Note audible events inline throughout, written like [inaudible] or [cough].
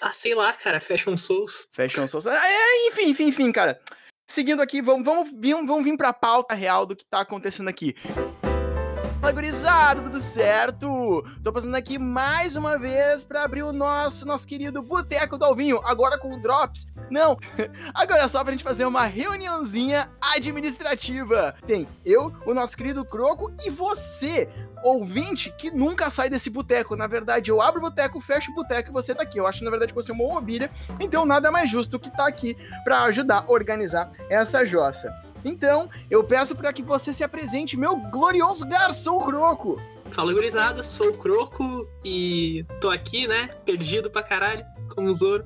Ah, sei lá, cara, Fashion Souls. Fashion Souls. É, enfim, enfim, enfim, cara. Seguindo aqui, vamos, vamos, vamos vir pra pauta real do que tá acontecendo aqui. Fala, gurizada, tudo certo? Tô passando aqui mais uma vez para abrir o nosso, nosso querido Boteco do Alvinho, agora com Drops. Não, [laughs] agora é só pra gente fazer uma reuniãozinha administrativa. Tem eu, o nosso querido Croco e você, ouvinte, que nunca sai desse boteco. Na verdade, eu abro o boteco, fecho o boteco e você tá aqui. Eu acho, na verdade, que você é uma mobília, então nada mais justo que tá aqui para ajudar a organizar essa jossa. Então, eu peço para que você se apresente, meu glorioso garçom Croco. Fala, gurizada, sou o Croco e tô aqui, né, perdido pra caralho, como o Zoro.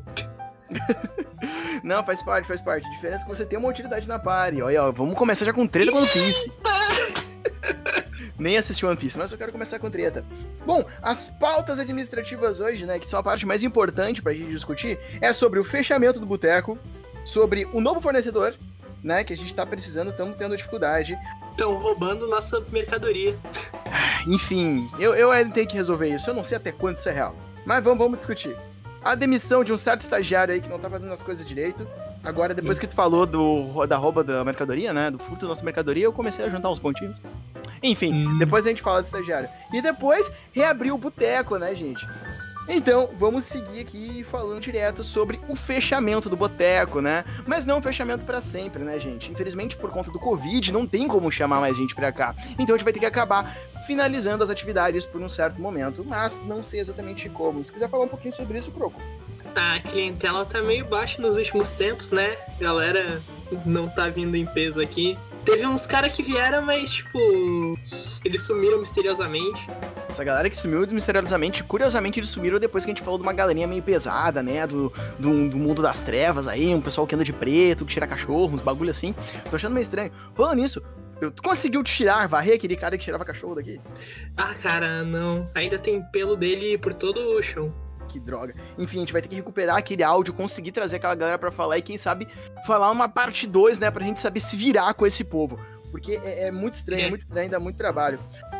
[laughs] Não, faz parte, faz parte. A diferença é que você tem uma utilidade na party. Olha, ó, vamos começar já com treta com One Piece. [laughs] Nem assisti One Piece, mas eu quero começar com treta. Bom, as pautas administrativas hoje, né, que são a parte mais importante pra gente discutir, é sobre o fechamento do boteco, sobre o novo fornecedor né, que a gente tá precisando, estamos tendo dificuldade. Estão roubando nossa mercadoria. Enfim, eu, eu ainda tenho que resolver isso. Eu não sei até quando isso é real. Mas vamos, vamos discutir. A demissão de um certo estagiário aí que não tá fazendo as coisas direito. Agora, depois Sim. que tu falou do, da rouba da mercadoria, né? Do furto da nossa mercadoria, eu comecei a juntar uns pontinhos. Enfim, hum. depois a gente fala do estagiário. E depois reabriu o boteco, né, gente? Então, vamos seguir aqui falando direto sobre o fechamento do boteco, né? Mas não fechamento para sempre, né, gente? Infelizmente, por conta do Covid, não tem como chamar mais gente para cá. Então, a gente vai ter que acabar finalizando as atividades por um certo momento, mas não sei exatamente como. Se quiser falar um pouquinho sobre isso, Croco. A clientela tá meio baixa nos últimos tempos, né? Galera não tá vindo em peso aqui. Teve uns caras que vieram, mas, tipo, eles sumiram misteriosamente. Essa galera que sumiu misteriosamente, curiosamente, eles sumiram depois que a gente falou de uma galerinha meio pesada, né? Do, do, do mundo das trevas aí, um pessoal que anda de preto, que tira cachorro, uns bagulho assim. Tô achando meio estranho. Falando nisso, Tu conseguiu tirar, varrer aquele cara que tirava cachorro daqui? Ah, cara, não. Ainda tem pelo dele por todo o chão que droga. Enfim, a gente vai ter que recuperar aquele áudio, conseguir trazer aquela galera para falar e quem sabe falar uma parte 2, né, pra gente saber se virar com esse povo. Porque é, é muito estranho, é. é muito estranho, dá muito trabalho.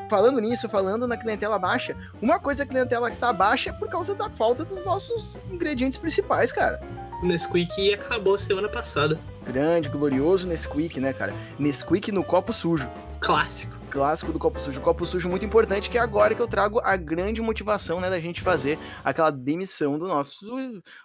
Falando nisso, falando na clientela baixa, uma coisa da clientela que tá baixa é por causa da falta dos nossos ingredientes principais, cara. O Nesquik acabou semana passada. Grande, glorioso Nesquik, né, cara? Nesquik no copo sujo. Clássico clássico do copo sujo. Copo sujo muito importante, que é agora que eu trago a grande motivação, né, da gente fazer aquela demissão do nosso,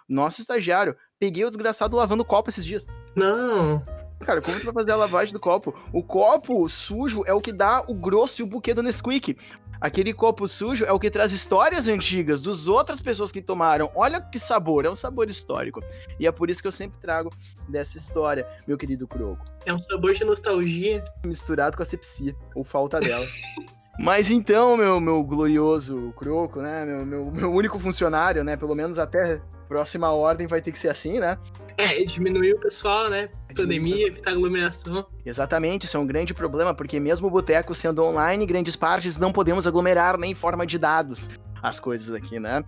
nosso estagiário. Peguei o desgraçado lavando copo esses dias. Não. Cara, como tu vai fazer a lavagem do copo? O copo sujo é o que dá o grosso e o buquê do Nesquik. Aquele copo sujo é o que traz histórias antigas dos outras pessoas que tomaram. Olha que sabor, é um sabor histórico. E é por isso que eu sempre trago dessa história, meu querido Croco. É um sabor de nostalgia. Misturado com a sepsia, ou falta dela. [laughs] Mas então, meu, meu glorioso Croco, né? Meu, meu, meu único funcionário, né? Pelo menos até próxima ordem vai ter que ser assim, né? É, diminuir o pessoal, né? Pandemia, evitar aglomeração. Exatamente, isso é um grande problema, porque mesmo o boteco sendo online, grandes partes não podemos aglomerar nem em forma de dados as coisas aqui, né?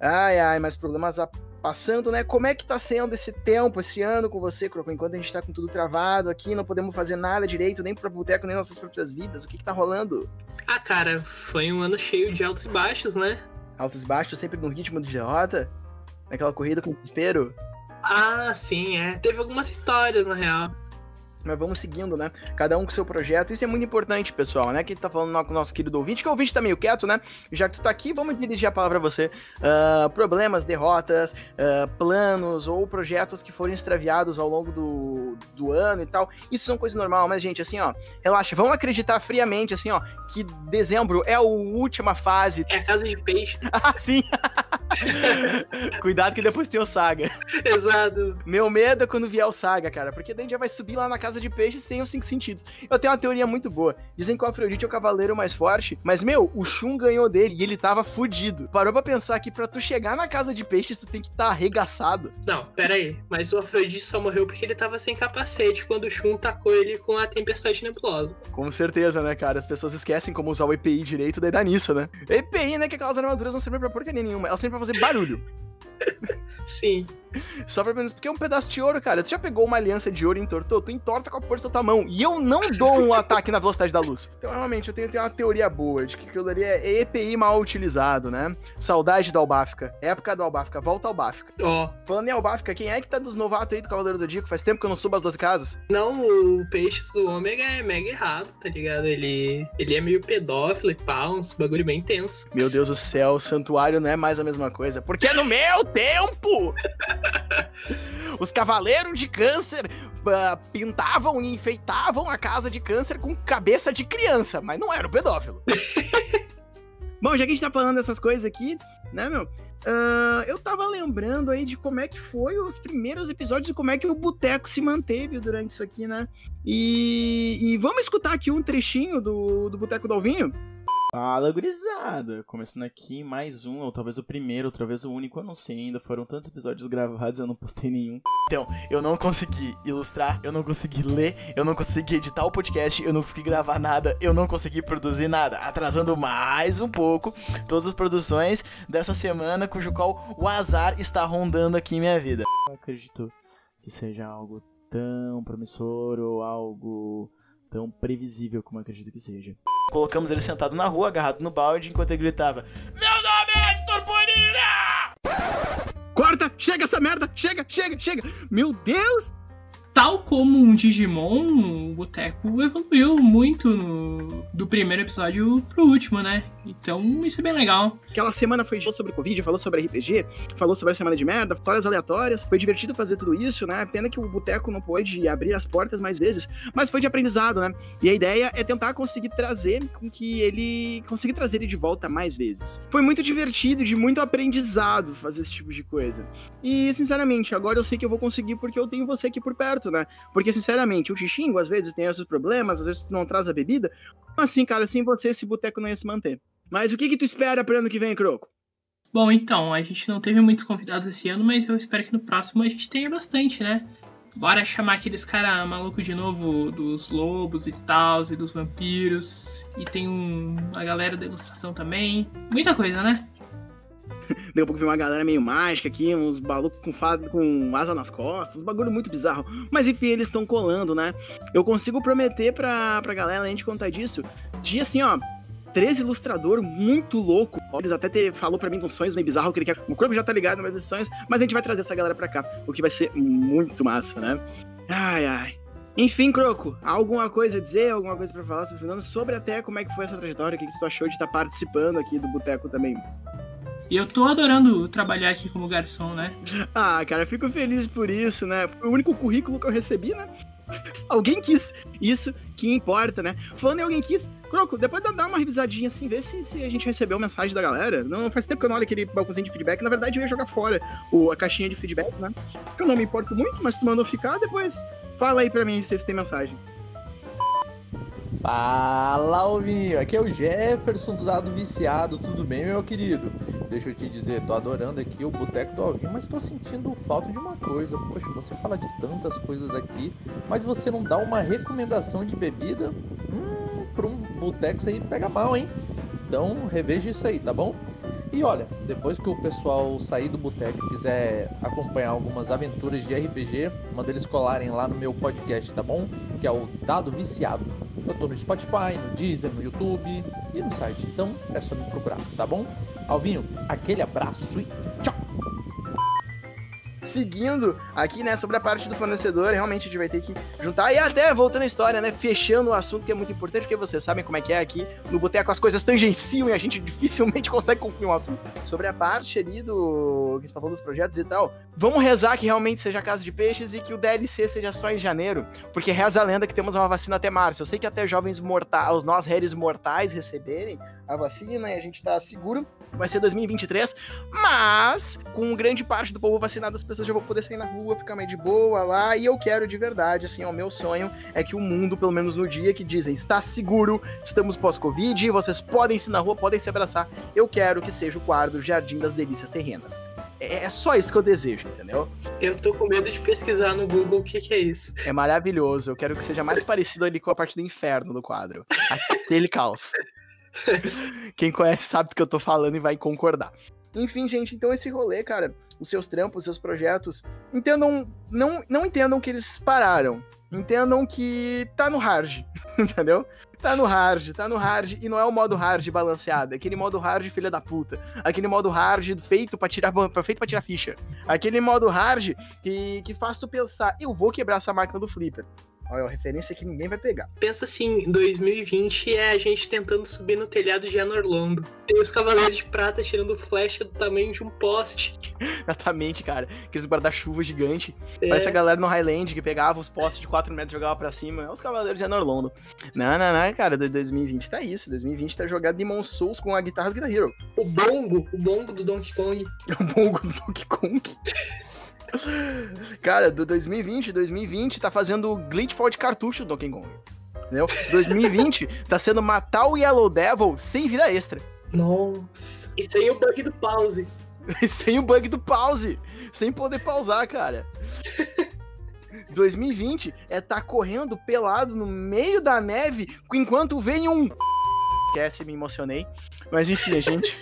Ai, ai, mas problemas passando, né? Como é que tá sendo esse tempo, esse ano com você, Croco? Enquanto a gente tá com tudo travado aqui, não podemos fazer nada direito, nem pro boteco, nem nossas próprias vidas, o que que tá rolando? Ah, cara, foi um ano cheio de altos e baixos, né? Altos e baixos, sempre no ritmo de derrota? Naquela corrida com desespero? Ah, sim, é. Teve algumas histórias, na real mas vamos seguindo, né? Cada um com seu projeto. Isso é muito importante, pessoal, né? Que tá falando com o nosso querido ouvinte, que o ouvinte tá meio quieto, né? Já que tu tá aqui, vamos dirigir a palavra a você. Uh, problemas, derrotas, uh, planos ou projetos que foram extraviados ao longo do, do ano e tal. Isso são coisas normais, mas, gente, assim, ó, relaxa, vamos acreditar friamente, assim, ó, que dezembro é a última fase. É a casa de peixe. [laughs] ah, sim! [laughs] [laughs] Cuidado que depois tem o Saga. Exato. Meu medo é quando vier o Saga, cara, porque daí a gente já vai subir lá na casa de peixe sem os cinco sentidos. Eu tenho uma teoria muito boa. Dizem que o Afrodite é o cavaleiro mais forte, mas, meu, o Shun ganhou dele e ele tava fudido. Parou pra pensar que pra tu chegar na casa de peixes, tu tem que estar tá arregaçado. Não, pera aí. Mas o Afrodite só morreu porque ele tava sem capacete quando o Shun tacou ele com a tempestade nebulosa. Com certeza, né, cara? As pessoas esquecem como usar o EPI direito, daí dá nisso, né? EPI, né, que aquelas armaduras não servem pra porcaria nenhuma. Elas servem pra fazer barulho. Sim. [laughs] Só pra menos, porque é um pedaço de ouro, cara. Tu já pegou uma aliança de ouro e entortou? Tu entorta com a força da tua mão. E eu não dou um [laughs] ataque na velocidade da luz. Então, realmente, eu tenho, tenho uma teoria boa de que aquilo ali é EPI mal utilizado, né? Saudade da Albáfica. Época do Albáfica. Volta Albáfica. Ó, Falando em Albáfica, quem é que tá dos novatos aí do Cavaleiro do Zodíaco? Faz tempo que eu não subo as 12 casas. não, o Peixes do Ômega é mega errado, tá ligado? Ele, ele é meio pedófilo e pá, uns bagulho bem tenso. Meu Deus do céu, o santuário não é mais a mesma coisa. Porque no meu tempo, [laughs] [laughs] os cavaleiros de câncer ah, pintavam e enfeitavam a casa de câncer com cabeça de criança, mas não era o pedófilo. [laughs] Bom, já que a gente tá falando dessas coisas aqui, né, meu? ah, eu tava lembrando aí de como é que foi os primeiros episódios e como é que o Boteco se manteve durante isso aqui, né? E, e vamos escutar aqui um trechinho do, do Boteco do Alvinho? Fala, gurizada! Começando aqui mais um, ou talvez o primeiro, ou talvez o único, eu não sei ainda. Foram tantos episódios gravados, eu não postei nenhum. Então, eu não consegui ilustrar, eu não consegui ler, eu não consegui editar o podcast, eu não consegui gravar nada, eu não consegui produzir nada. Atrasando mais um pouco todas as produções dessa semana, cujo qual o azar está rondando aqui em minha vida. Não acredito que seja algo tão promissor ou algo tão previsível como eu acredito que seja. Colocamos ele sentado na rua, agarrado no balde, enquanto ele gritava: Meu nome é Hector Bonilha! Corta! Chega essa merda! Chega, chega, chega! Meu Deus! Tal como um Digimon, o Boteco evoluiu muito no- do primeiro episódio pro último, né? Então isso é bem legal. Aquela semana foi falou sobre Covid, falou sobre RPG, falou sobre a semana de merda, histórias aleatórias. Foi divertido fazer tudo isso, né? Pena que o Boteco não pôde abrir as portas mais vezes, mas foi de aprendizado, né? E a ideia é tentar conseguir trazer com que ele. conseguir trazer ele de volta mais vezes. Foi muito divertido, de muito aprendizado fazer esse tipo de coisa. E, sinceramente, agora eu sei que eu vou conseguir porque eu tenho você aqui por perto, né? Porque, sinceramente, o Xixingo às vezes tem esses problemas, às vezes tu não traz a bebida. Assim, cara, sem você esse boteco não ia se manter. Mas o que que tu espera pro ano que vem, Croco? Bom, então, a gente não teve muitos convidados esse ano, mas eu espero que no próximo a gente tenha bastante, né? Bora chamar aqueles cara maluco de novo dos lobos e tal, e dos vampiros. E tem um, a galera da ilustração também. Muita coisa, né? Daqui a pouco vem uma galera meio mágica aqui, uns malucos com, com asa nas costas, um bagulho muito bizarro. Mas enfim, eles estão colando, né? Eu consigo prometer pra, pra galera, além de contar disso, de assim, ó. Três ilustrador muito louco. Eles até te, falou pra mim uns sonhos meio bizarros que ele quer. O corpo já tá ligado, esses sonhos. Mas a gente vai trazer essa galera pra cá. O que vai ser muito massa, né? Ai, ai. Enfim, Croco, alguma coisa a dizer, alguma coisa pra falar sobre sobre até como é que foi essa trajetória, o que, que tu achou de estar participando aqui do Boteco também? E eu tô adorando trabalhar aqui como garçom, né? Ah, cara, fico feliz por isso, né? O único currículo que eu recebi, né? [laughs] Alguém quis isso que importa, né? Falando em alguém quis, Croco, depois dá uma revisadinha assim, vê se, se a gente recebeu mensagem da galera. Não faz tempo que eu não olho aquele balcãozinho de feedback. Na verdade, eu ia jogar fora o, a caixinha de feedback, né? Eu não me importo muito, mas tu mandou ficar, depois fala aí pra mim se tem mensagem. Fala, Alvinho! Aqui é o Jefferson do Dado Viciado, tudo bem, meu querido? Deixa eu te dizer, tô adorando aqui o Boteco do Alvinho, mas tô sentindo falta de uma coisa. Poxa, você fala de tantas coisas aqui, mas você não dá uma recomendação de bebida? Hum, pra um boteco isso aí pega mal, hein? Então, reveja isso aí, tá bom? E olha, depois que o pessoal sair do boteco e quiser acompanhar algumas aventuras de RPG, manda eles colarem lá no meu podcast, tá bom? Que é o Dado Viciado. Eu tô no Spotify, no Deezer, no YouTube e no site. Então é só me procurar, tá bom? Alvinho, aquele abraço e! Seguindo aqui, né, sobre a parte do fornecedor, realmente a gente vai ter que juntar. E até, voltando à história, né, fechando o assunto que é muito importante, porque vocês sabem como é que é aqui no Boteco, as coisas tangenciam e a gente [laughs] dificilmente consegue concluir um assunto. Sobre a parte ali do que a gente tá falando dos projetos e tal, vamos rezar que realmente seja Casa de Peixes e que o DLC seja só em janeiro, porque reza a lenda que temos uma vacina até março. Eu sei que até jovens mortais, os nós réis mortais receberem a vacina e a gente tá seguro, vai ser 2023, mas com grande parte do povo vacinado, as pessoas já vão poder sair na rua, ficar mais de boa lá, e eu quero de verdade, assim, o meu sonho é que o mundo, pelo menos no dia que dizem está seguro, estamos pós-Covid, vocês podem se ir na rua, podem se abraçar, eu quero que seja o quadro Jardim das Delícias Terrenas. É é só isso que eu desejo, entendeu? Eu tô com medo de pesquisar no Google o que, que é isso. É maravilhoso, eu quero que seja mais parecido ali com a parte do inferno do quadro. Aquele caos. [laughs] Quem conhece sabe do que eu tô falando e vai concordar. Enfim, gente, então esse rolê, cara, os seus trampos, os seus projetos, entendam, não, não entendam que eles pararam. Entendam que tá no hard, [laughs] entendeu? Tá no hard, tá no hard, e não é o modo hard balanceado, é aquele modo hard filha da puta. Aquele modo hard feito pra tirar, feito pra tirar ficha. Aquele modo hard que, que faz tu pensar, eu vou quebrar essa máquina do flipper. Olha, a referência que ninguém vai pegar. Pensa assim, 2020 é a gente tentando subir no telhado de Anorlondo. Tem os Cavaleiros de Prata tirando flecha do tamanho de um poste. [laughs] Exatamente, cara. Aqueles guarda-chuva gigante. É. Parece a galera no Highland que pegava os postes de 4 metros e jogava pra cima. É os Cavaleiros de Anorlondo. Não, não, não, cara. De 2020 tá isso. 2020 tá jogado Demon Souls com a guitarra do Guitar Hero. O bongo, o bongo do Donkey Kong. [laughs] O bongo do Donkey Kong. Cara, do 2020, 2020 tá fazendo o glitchfall de cartucho do Donkey Kong. Entendeu? 2020 [laughs] tá sendo matar o Yellow Devil sem vida extra. Nossa. E sem o bug do pause. [laughs] sem o bug do pause. Sem poder pausar, cara. [laughs] 2020 é tá correndo pelado no meio da neve enquanto vem um. Esquece, me emocionei. Mas enfim, a gente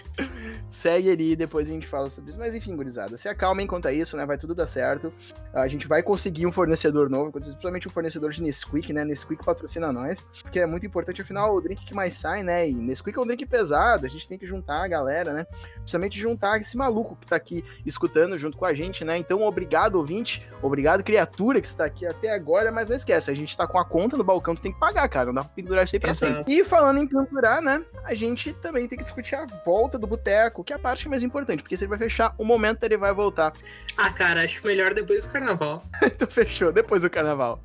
segue ali e depois a gente fala sobre isso. Mas enfim, gurizada, se acalmem quanto a isso, né? Vai tudo dar certo. A gente vai conseguir um fornecedor novo, principalmente um fornecedor de Nesquik, né? Nesquik patrocina nós, porque é muito importante, afinal, o drink que mais sai, né? E Nesquik é um drink pesado, a gente tem que juntar a galera, né? Principalmente juntar esse maluco que tá aqui escutando junto com a gente, né? Então, obrigado, ouvinte, obrigado, criatura que está aqui até agora, mas não esquece, a gente tá com a conta no balcão, tu tem que pagar, cara, não dá pra pendurar isso aí pra sempre. E falando em pendurar, né? A gente também tem que discutir a volta do boteco, que é a parte mais importante, porque se ele vai fechar, o momento ele vai voltar. Ah, cara, acho melhor depois do carnaval. [laughs] Então fechou, depois do carnaval.